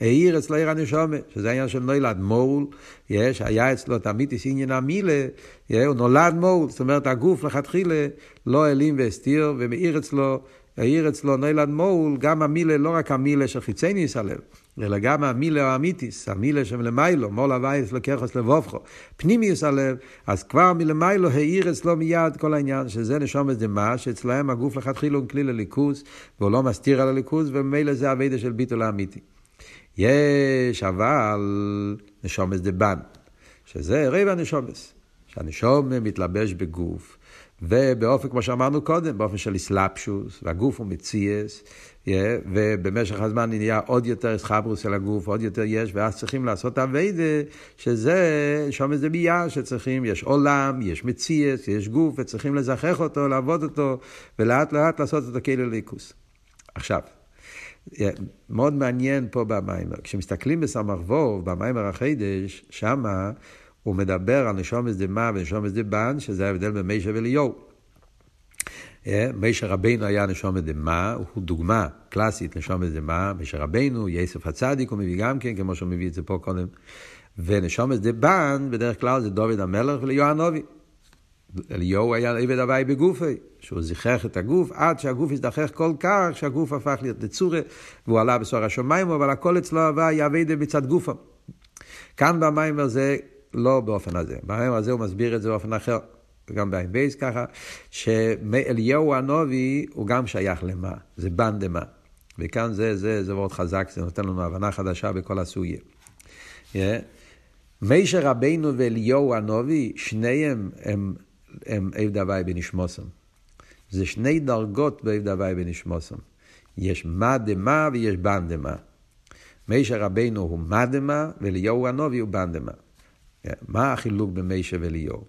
Speaker 1: העיר אצלו עיר הנשומה, שזה העניין של נולד מול, יש, היה אצלו תמיד עניין המילה, הוא נולד מול, זאת אומרת הגוף לכתחילה לא העלים והסתיר, ומאיר אצלו, העיר אצלו נולד מול, גם המילה, לא רק המילה של חיצניס הלב, אלא גם המילה האמיתיס, המילה שמלמיילו, מול הווייס לוקחס לבובכו, פנימיוס הלב, אז כבר מלמיילו העיר אצלו מיד כל העניין, שזה נשום את דמה, שאצלהם הגוף לכתחילה הוא כלי לליכוז, והוא לא מסתיר על הליכוז, וממילא זה הווידה של ביטול האמיתי. יש אבל נשומס דבן, שזה רבע נשומס, שהנשום מתלבש בגוף, ובאופן, כמו שאמרנו קודם, באופן של איסלאפשוס, והגוף הוא מציאס, ובמשך הזמן נהיה עוד יותר איסחברוס של הגוף, עוד יותר יש, ואז צריכים לעשות אביידה, שזה שומס דבייה, שצריכים, יש עולם, יש מציאס, יש גוף, וצריכים לזכח אותו, לעבוד אותו, ולאט לאט לעשות אותו כאילו ליכוס. עכשיו, מאוד מעניין פה במיימר. כשמסתכלים בסמ"ך ווב, במיימר החידש, שמה הוא מדבר על נשומס דמה ונשומס דבן, שזה ההבדל בין מישה ואליהו. אה, מישה רבינו היה נשומס דמה, הוא דוגמה קלאסית נשומס דמה, מישה רבינו, יסף הצדיק, הוא מביא גם כן, כמו שהוא מביא את זה פה קודם. ונשומס דבן, בדרך כלל זה דוד המלך וליוהנובי. אליהו היה עבד הוואי בגופי, שהוא זיכך את הגוף עד שהגוף הזדחך כל כך שהגוף הפך להיות לצורה והוא עלה בסור השמיים, אבל הכל אצלו הוואי עבד מצד גופו. כאן במיימר זה לא באופן הזה, במיימר הזה הוא מסביר את זה באופן אחר, גם בעין בייס ככה, שאליהו הנובי הוא גם שייך למה, זה בן דמה. וכאן זה, זה, זה מאוד חזק, זה נותן לנו הבנה חדשה בכל הסוגיה. Yeah. מישר רבינו ואליהו הנובי, שניהם הם הם עבד הוואי בנשמוסם. זה שני דרגות בעבד הוואי בנשמוסם. יש מה דמה ויש בן דמה. מישה רבנו הוא מה דמה ואליהו הנובי הוא בן דמה. מה החילוק בין מישה ואליהו?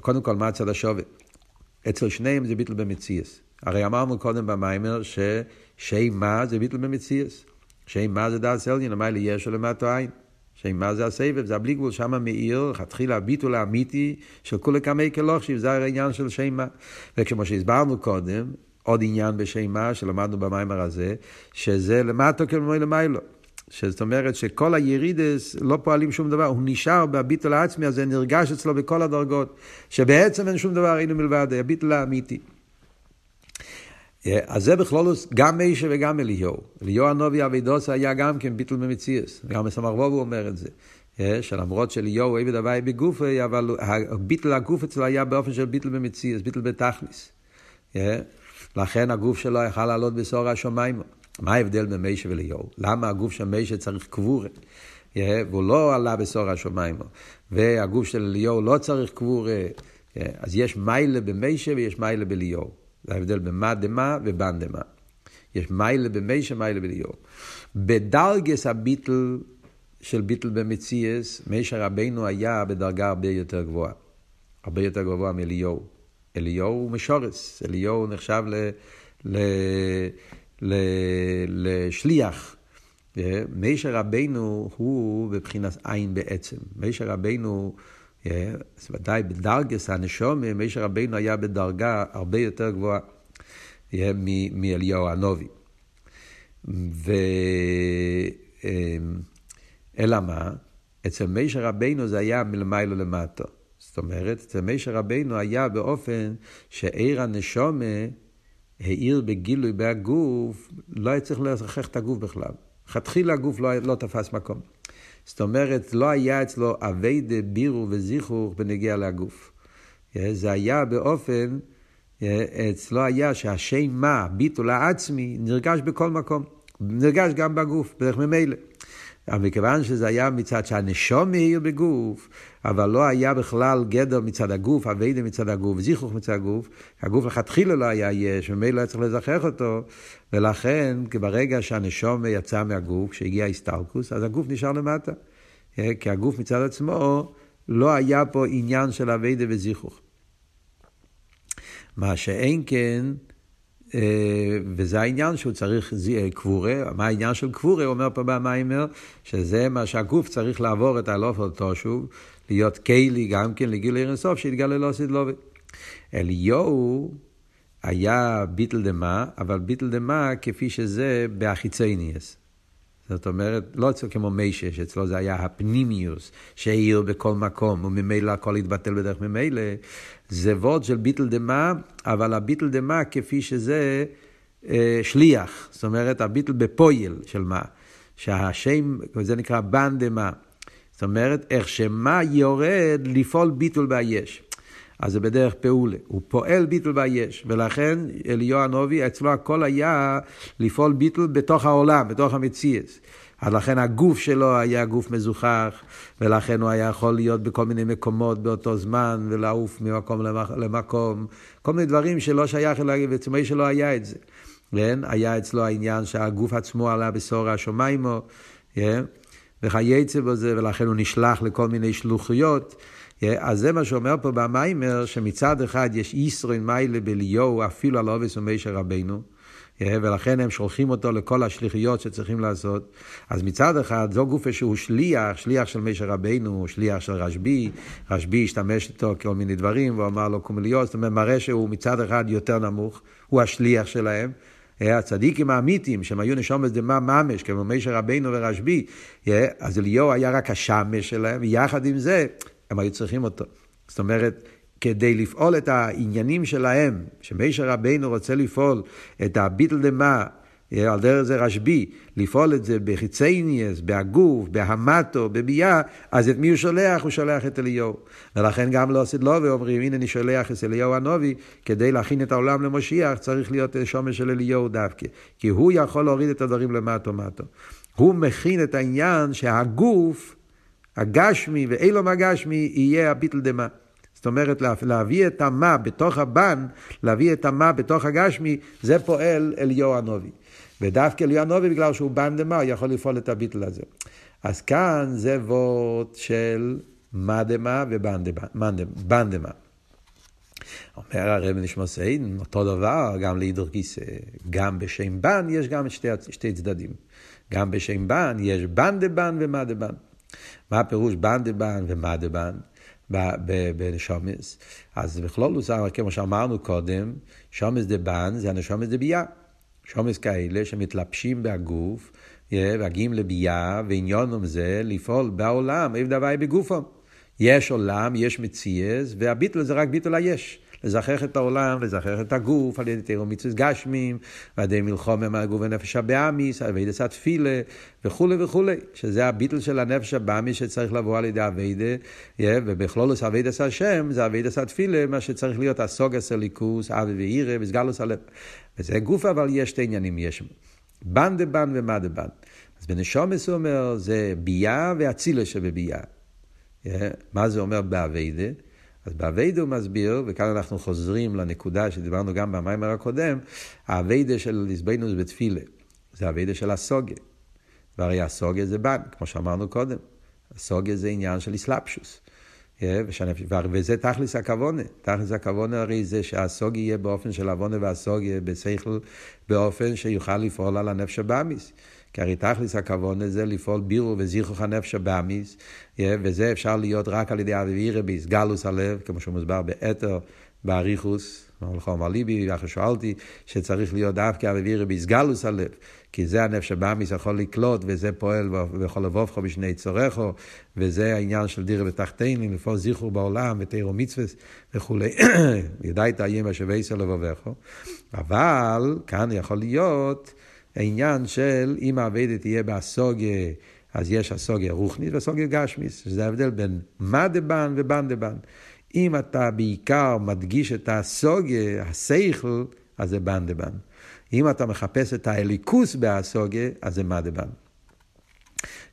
Speaker 1: קודם כל, מה הצד השווה? אצל שניהם זה ביטל במציאס. הרי אמרנו קודם במיימר ששי מה זה ביטל במציאס. שי מה זה דעת סלדין, לי יש ולמטו עין. שמה זה הסבב, זה הבלי גבול שם מאיר, התחיל הביטול האמיתי של כולי קמי כלוכשיב, זה העניין של שמה. וכמו שהסברנו קודם, עוד עניין בשמה שלמדנו במיימר הזה, שזה למטו כמו למיילו. זאת אומרת שכל הירידס לא פועלים שום דבר, הוא נשאר בביטול העצמי הזה, נרגש אצלו בכל הדרגות, שבעצם אין שום דבר אינו מלבד, הביטול האמיתי. אז זה בכלולוס גם מישה וגם אליהו. אליהו הנובי אבידוס היה גם כן ביטל ממציאס. גם מסמר הוא אומר את זה. שלמרות שאליהו עבד הוואי בגופי, אבל ביטל הגוף אצלו היה באופן של ביטל במציאס, ביטל בתכליס. לכן הגוף שלו יכל לעלות בסור השמיים. מה ההבדל בין מישה ואליהו? למה הגוף של מישה צריך קבורה? והוא לא עלה בסור השמיים. והגוף של אליהו לא צריך קבורה. אז יש מיילה במישה ויש מיילה באליהו. זה ההבדל בין מה דמה ובן דמה. יש מיילה במישה, מיילה בליאור. בדרגס הביטל של ביטל במציאס, מישה רבנו היה בדרגה הרבה יותר גבוהה. הרבה יותר גבוה מאליהו. אליהו הוא משורס, אליהו נחשב ל, ל, לשליח. מישה רבנו הוא בבחינת עין בעצם. מישה רבנו אז ודאי בדרגס הנשום, מישר רבינו היה בדרגה הרבה יותר גבוהה מאליהו הנובי. ו... אלא מה? אצל מישר רבינו זה היה מלמיילו למטו. זאת אומרת, אצל מישר רבינו היה באופן שעיר הנשומה האיר בגילוי בהגוף, לא היה צריך לשכח את הגוף בכלל. לכתחילה הגוף לא, לא תפס מקום. זאת אומרת, לא היה אצלו אביידה, בירו וזיכוך בנגיע לגוף. זה היה באופן, אצלו היה שהשם מה, ביטול העצמי, נרגש בכל מקום. נרגש גם בגוף, בדרך ממילא. אבל מכיוון שזה היה מצד שהנשום מאיר בגוף, אבל לא היה בכלל גדר מצד הגוף, אביידה מצד הגוף, זיכוך מצד הגוף, הגוף לכתחילה לא היה יש, ומילא היה צריך לזכח אותו, ולכן ברגע שהנשום יצא מהגוף, כשהגיע הסטלקוס, אז הגוף נשאר למטה. אה, כי הגוף מצד עצמו, לא היה פה עניין של אביידה וזיכוך. מה שאין כן, וזה העניין שהוא צריך אה, קבורה, מה העניין של קבורה, הוא אומר פה במיימר, שזה מה שהגוף צריך לעבור את הלוף אותו שוב, להיות קיילי גם כן לגיל עיר אינסוף, שיתגלה לא סדלובי. אליהו היה ביטל דמה, אבל ביטל דמה כפי שזה באחיצייניאס. זאת אומרת, לא אצלו כמו מיישה, שאצלו זה היה הפנימיוס, שהעיר בכל מקום, וממילא הכל התבטל בדרך ממילא. זה וורד של ביטל דמה, אבל הביטל דמה כפי שזה אה, שליח. זאת אומרת, הביטל בפויל של מה. שהשם, זה נקרא בן דמה. זאת אומרת, איך שמה יורד לפעול ביטול ביש. אז זה בדרך פעולה. הוא פועל ביטול ביש, ולכן אליהו הנובי, אצלו הכל היה לפעול ביטול בתוך העולם, בתוך המציאס. אז לכן הגוף שלו היה גוף מזוכח, ולכן הוא היה יכול להיות בכל מיני מקומות באותו זמן, ולעוף ממקום למקום, כל מיני דברים שלא שייך אליו, בעצמו שלא היה את זה. כן? היה אצלו העניין שהגוף עצמו עלה בשור השמיימו, כן? וכייצא בזה, ולכן הוא נשלח לכל מיני שלוחיות. אז זה מה שאומר פה במיימר, שמצד אחד יש ישרין מיילה בליהו, אפילו על עובס ומשה רבנו, ולכן הם שולחים אותו לכל השליחיות שצריכים לעשות. אז מצד אחד, זו גופה שהוא שליח, שליח של משה רבנו, שליח של רשב"י, רשב"י השתמש איתו כל מיני דברים, והוא אמר לו קומליות, זאת אומרת, מראה שהוא מצד אחד יותר נמוך, הוא השליח שלהם. הצדיקים האמיתיים, שהם היו נשומת דמה ממש, כמו משה רבנו ורשב"י, אז אליהו היה רק השמש שלהם, ויחד עם זה, הם היו צריכים אותו. זאת אומרת, כדי לפעול את העניינים שלהם, שמשה רבינו רוצה לפעול את הביטל דמה, על דרך זה רשב"י, לפעול את זה בחיצייניאס, בהגוף, בהמטו, בביאה, אז את מי הוא שולח? הוא שולח את אליהו. ולכן גם לא עשית לו ואומרים, הנה אני שולח את אליהו הנובי, כדי להכין את העולם למשיח, צריך להיות שומש של אליהו דווקא. כי הוא יכול להוריד את הדברים למטו מטו. הוא מכין את העניין שהגוף, הגשמי ואילום הגשמי יהיה הביטל דמה. זאת אומרת, להביא את המה בתוך הבן, להביא את המה בתוך הגשמי, זה פועל אליהו הנובי. ודווקא אליהו הנובי, בגלל שהוא בן דמה, הוא יכול לפעול את הביטל הזה. אז כאן זה וורד של מה דמה ובן דמה. אומר הרב נשמע סיידן, אותו דבר, גם להידור כיסא, גם בשם בן יש גם שתי, שתי צדדים. גם בשם בן יש בן דבן ומה דבן. מה הפירוש בן דבן ומה דבן? בנשומס. אז בכלולוס, כמו שאמרנו קודם, שומס דבן זה הנשומס דבייה. שומס כאלה שמתלבשים בהגוף, מגיעים לבייה, ועניונם זה לפעול בעולם, איפה דבר בגופם. יש עולם, יש מציאס, והביטול זה רק ביטול היש. לזכח את העולם, לזכח את הגוף, על ידי תירו מצווה גשמים, ועל ידי מלחום הגוף ונפש הבאמיס, על ידי תפילה, וכולי וכולי, שזה הביטל של הנפש הבאמיס שצריך לבוא על ידי אביידה, ובכלולוס אביידס השם, זה אביידס התפילה, מה שצריך להיות הסוגס הליכוס, אבי ואירה, וסגלוס הלב. וזה גוף, אבל יש שתי עניינים, יש בן דבן ומה דבן. אז בנשומס הוא אומר, זה ביאה ואצילה שבביאה. מה זה אומר באביידה? אז באביידה הוא מסביר, וכאן אנחנו חוזרים לנקודה שדיברנו גם במיימר הקודם, האביידה של ליסבנוס בתפילה. זה האביידה של הסוגיה. והרי הסוגיה זה בן, כמו שאמרנו קודם. הסוגיה זה עניין של איסלפשוס. וזה תכלס הכוונה. תכלס הכוונה הרי זה שהסוגיה יהיה באופן של עוונה והסוגיה בשכל, באופן שיוכל לפעול על הנפש הבאמיס. כי הרי תכלס הכוונה זה לפעול בירו וזיכוך הנפש הבאמיס, וזה אפשר להיות רק על ידי אבירה באיסגלוס הלב, כמו שמוסבר באתר, באריכוס, מלכו אמר ליבי, אחרי שאלתי, שצריך להיות דווקא אבירה באיסגלוס הלב, כי זה הנפש הבאמיס יכול לקלוט, וזה פועל ויכול לבובכו בשני צורךו, וזה העניין של דירה בתחתינים, לפעול זיכור בעולם, ותירו מצווה וכולי, ידע את האיים אשר וייסר לבובכו, אבל כאן יכול להיות העניין של אם האביידה תהיה באסוגיה, אז יש אסוגיה רוחנית ואסוגיה גשמיס, שזה ההבדל בין מה דבן ובן דבן. אם אתה בעיקר מדגיש את הסוגיה, השכל, אז זה בן דבן. אם אתה מחפש את האליקוס באסוגיה, אז זה מה דבן.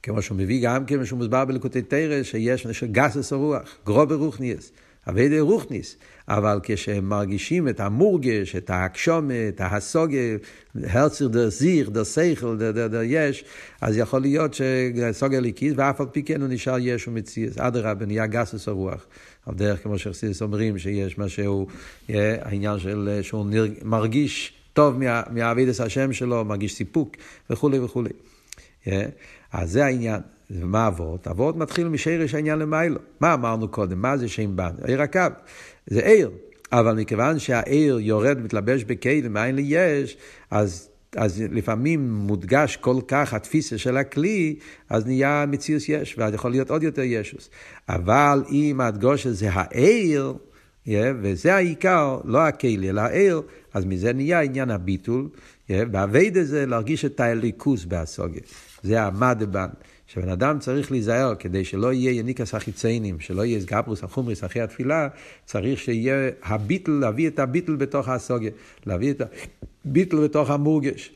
Speaker 1: כמו שהוא מביא גם כמו שהוא מוסבר בלקוטי תרא, שיש גסס הרוח, גרובר רוחניאס, אבי רוחניס, אבל כשהם מרגישים את המורגש, את ההקשומה, את ההסוגה, הרצר דר זיר, דר סייכל, דר, דר, דר יש, אז יכול להיות שסוגה ליקיס, ואף על פי כן הוא נשאר יש ומציאס. אדרבה, נהיה גסס הרוח. על דרך כמו שחסידס אומרים, שיש משהו, העניין של שהוא מרגיש טוב מהאבידס השם שלו, מרגיש סיפוק וכולי וכולי. אז זה העניין. ומה אבות? אבות מתחיל משרש העניין למיילו. מה אמרנו קודם? מה זה שם בן? עיר הקו. זה עיר. אבל מכיוון שהעיר יורד, מתלבש בכלים, מאין לי יש, אז, אז לפעמים מודגש כל כך התפיסה של הכלי, אז נהיה מציאוס יש, ואז יכול להיות עוד יותר ישוס. אבל אם הדגוש הזה העיר, yeah, וזה העיקר, לא הכלי, אלא העיר, אז מזה נהיה עניין הביטול, yeah, והאבייד הזה להרגיש את האליקוס בהסוגיה. זה המדבן. שבן אדם צריך להיזהר כדי שלא יהיה יניקס החיציינים, שלא יהיה גברוס החומריס אחרי התפילה, צריך שיהיה הביטל, להביא את הביטל בתוך הסוגיה, להביא את הביטל בתוך המורגש.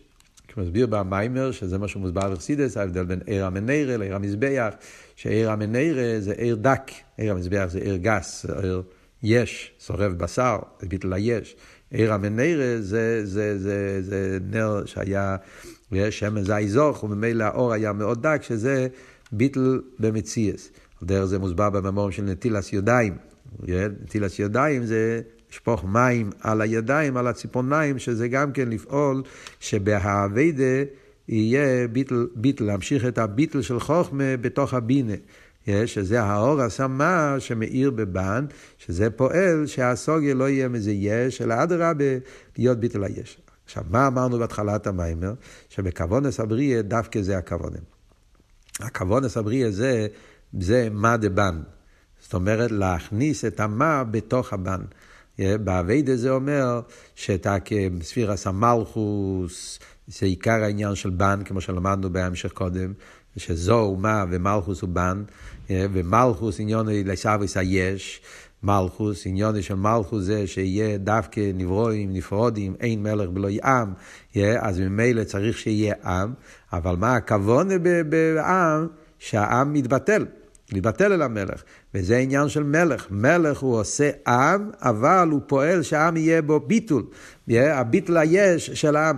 Speaker 1: כמו מסביר במיימר, שזה מה שמוסבר בחסידס, ההבדל בין עיר המנרה לעיר המזבח, שעיר המנרה זה עיר דק, עיר המזבח זה עיר גס, עיר יש, שורף בשר, זה ביטל היש. עיר המנרה זה, זה, זה, זה, זה נר שהיה שמן זי זוך, וממילא האור היה מאוד דק, שזה ביטל במציאס. דרך זה מוסבר בממורים של נטילס ידיים. נטילס ידיים זה לשפוך מים על הידיים, על הציפורניים, שזה גם כן לפעול שבהאביידה יהיה ביטל, ביטל, להמשיך את הביטל של חוכמה בתוך הבינה. שזה האור הסמה שמאיר בבן, שזה פועל שהסוגיה לא יהיה מזה יש, אלא אדרבה להיות ביטל היש. עכשיו, מה אמרנו בהתחלת המיימר? שבכוונס הבריאה דווקא זה הכוונם. הכוונס הבריאה זה, זה מה דבן. זאת אומרת, להכניס את המה בתוך הבן. באביידה זה אומר שאתה כספירס המלכוס, זה עיקר העניין של בן, כמו שלמדנו בהמשך קודם, שזו מה ומלכוס הוא בן, ומלכוס עניון לסאביס היש, מלכוס, עניון של מלכוס זה שיהיה דווקא נברואים, נפרודים, אין מלך בלא עם, אז ממילא צריך שיהיה עם, אבל מה הכוונה בעם? שהעם מתבטל. להתבטל אל המלך, וזה עניין של מלך. מלך הוא עושה עם, אבל הוא פועל שהעם יהיה בו ביטול. הביטול היש של העם.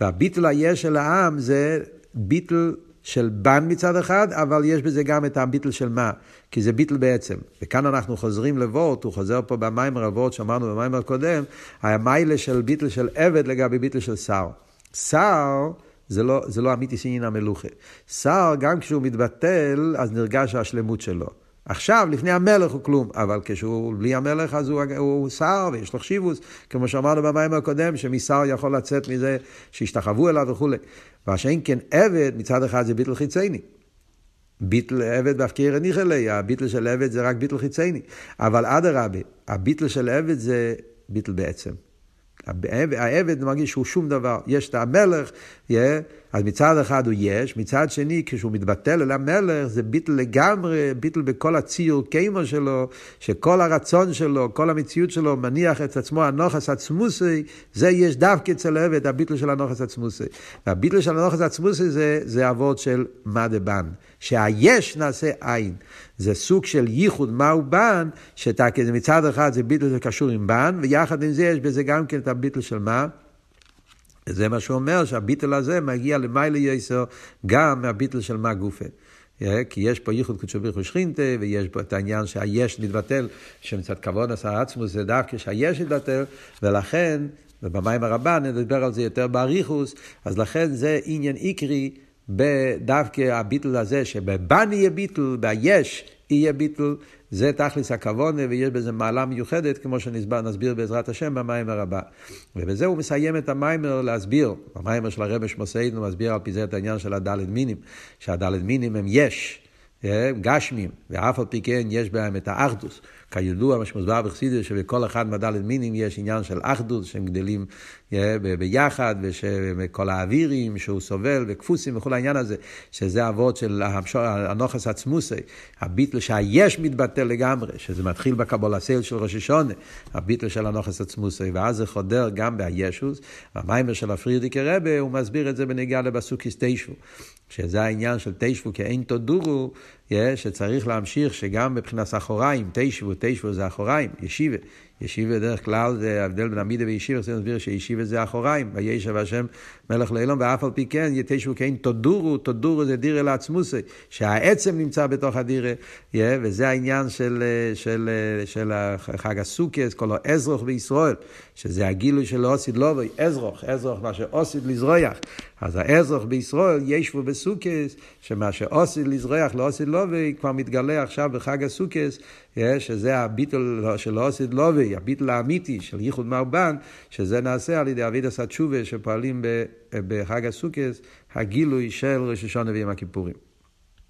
Speaker 1: והביטול היש של העם זה ביטול של בן מצד אחד, אבל יש בזה גם את הביטל של מה, כי זה ביטל בעצם. וכאן אנחנו חוזרים לוורט, הוא חוזר פה במיימר הוורט שאמרנו במיימר הקודם, המיילה של ביטל של עבד לגבי ביטל של שר. שר זה לא, זה לא אמיתי סינין המלוכה. שר, גם כשהוא מתבטל, אז נרגש השלמות שלו. עכשיו, לפני המלך הוא כלום, אבל כשהוא בלי המלך אז הוא, הוא שר ויש לו חשיבוס, כמו שאמרנו במים הקודם, שמשר יכול לצאת מזה שהשתחוו אליו וכולי. מה שאין כן עבד, מצד אחד זה ביטל חיצייני. ביטל עבד בהפקיר הניחלי, הביטל של עבד זה רק ביטל חיצייני. אבל אדרבה, הביטל של עבד זה ביטל בעצם. העבד מרגיש שהוא שום דבר, יש את המלך, yeah, אז מצד אחד הוא יש, מצד שני כשהוא מתבטל אל המלך זה ביטל לגמרי, ביטל בכל הציור קיימו שלו, שכל הרצון שלו, כל המציאות שלו מניח את עצמו הנוחס עצמוסי, זה יש דווקא אצל העבד, הביטל של הנוחס עצמוסי. והביטל של הנוחס עצמוסי זה, זה אבות של מה דבן, שהיש נעשה עין. זה סוג של ייחוד מהו בן, שמצד אחד זה ביטל שקשור עם בן, ויחד עם זה יש בזה גם כן את הביטל של מה? זה מה שהוא אומר, שהביטל הזה מגיע למיילה יסר גם מהביטל של מה גופה. כי יש פה ייחוד קודשו בריחו ושכינתה, ויש פה את העניין שהיש מתבטל, שמצד כבוד עשה עצמו זה דווקא שהיש מתבטל, ולכן, ובמים הרבה נדבר על זה יותר באריכוס, אז לכן זה עניין עיקרי בדווקא הביטל הזה, שבבן יהיה ביטל, ביש יהיה ביטל, זה תכלס הכוונה, ויש בזה מעלה מיוחדת, כמו שנסביר בעזרת השם במיימר הבא. ובזה הוא מסיים את המיימר להסביר, המיימר של הרבי שמוסיידנו מסביר על פי זה את העניין של הדלת מינים, שהדלת מינים הם יש. גשמים, ואף על פי כן יש בהם את האחדוס. כידוע, מה שמוסבר בחסידות, שבכל אחד מהדלת מינים יש עניין של אחדות, שהם גדלים ביחד, ושכל האווירים שהוא סובל, וכפוסים וכל העניין הזה, שזה אבות של הנוכס עצמוסי, הביטל שהיש מתבטל לגמרי, שזה מתחיל בקבול הסייל של ראש השונה, הביטל של הנוכס עצמוסי, ואז זה חודר גם בישוס, והמיימר של הפרידיקי רבה, הוא מסביר את זה בנגיעה לבסוקיס תשבו, שזה העניין של תשבו כאין תודורו, שצריך להמשיך שגם מבחינת אחוריים, תשבו, תשבו זה אחוריים, ישיבה. ישיבה בדרך כלל זה ההבדל בין עמידה וישיבה, צריך להסביר שישיבה זה אחוריים, וישב השם מלך לעילום, ואף על פי כן יתשבו כן תודורו, תודורו זה דירה לעצמוסי, שהעצם נמצא בתוך הדירה, וזה העניין של, של, של חג הסוכס, כל האזרוך בישראל, שזה הגילוי של אוסיד לובוי, אזרוך, אזרוך מה שאוסיד לזרויח. אז האזרוך בישראל ישבו בסוכס, שמה שאוסיד לזרויח לאוסיד לובוי כבר מתגלה עכשיו בחג הסוכס, שזה הביטול של אוסיד לובי, הביטול האמיתי של ייחוד מרבן, שזה נעשה על ידי אבידס התשובה שפועלים בחג הסוכס, הגילוי של ראש השונה ויום הכיפורים.